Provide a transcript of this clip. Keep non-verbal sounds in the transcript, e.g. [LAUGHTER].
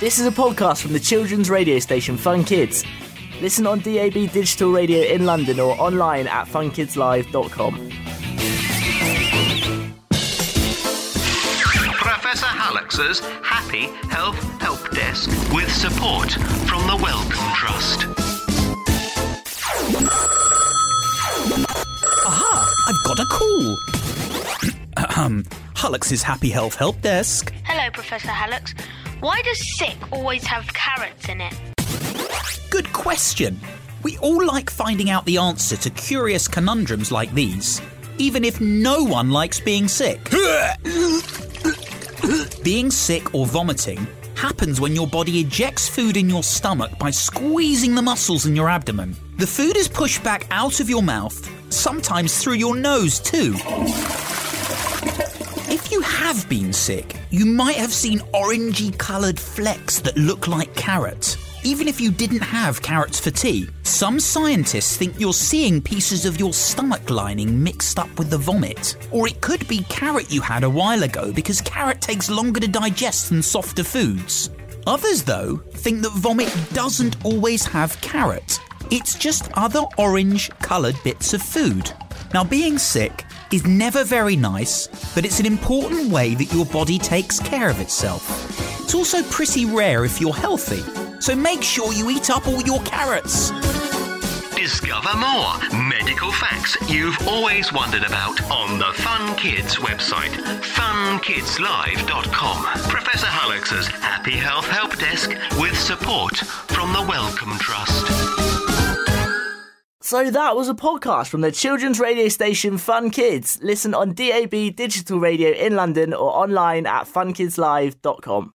This is a podcast from the children's radio station Fun Kids. Listen on DAB digital radio in London or online at funkidslive.com. Professor Hallux's Happy Health Help Desk with support from the Wellcome Trust. Aha! I've got a call. [CLEARS THROAT] Ahem. Hallux's Happy Health Help Desk. Hello, Professor Hallux. Why does sick always have carrots in it? Good question. We all like finding out the answer to curious conundrums like these, even if no one likes being sick. being sick or vomiting happens when your body ejects food in your stomach by squeezing the muscles in your abdomen. The food is pushed back out of your mouth, sometimes through your nose too. You have been sick, you might have seen orangey coloured flecks that look like carrots. Even if you didn't have carrots for tea, some scientists think you're seeing pieces of your stomach lining mixed up with the vomit. Or it could be carrot you had a while ago because carrot takes longer to digest than softer foods. Others, though, think that vomit doesn't always have carrot. It's just other orange coloured bits of food. Now, being sick is never very nice, but it's an important way that your body takes care of itself. It's also pretty rare if you're healthy, so make sure you eat up all your carrots. Discover more medical facts you've always wondered about on the Fun Kids website, funkidslive.com. Professor Hallux's Happy Health Help Desk with support from the Wellcome Trust. So that was a podcast from the children's radio station Fun Kids. Listen on DAB digital radio in London or online at funkidslive.com.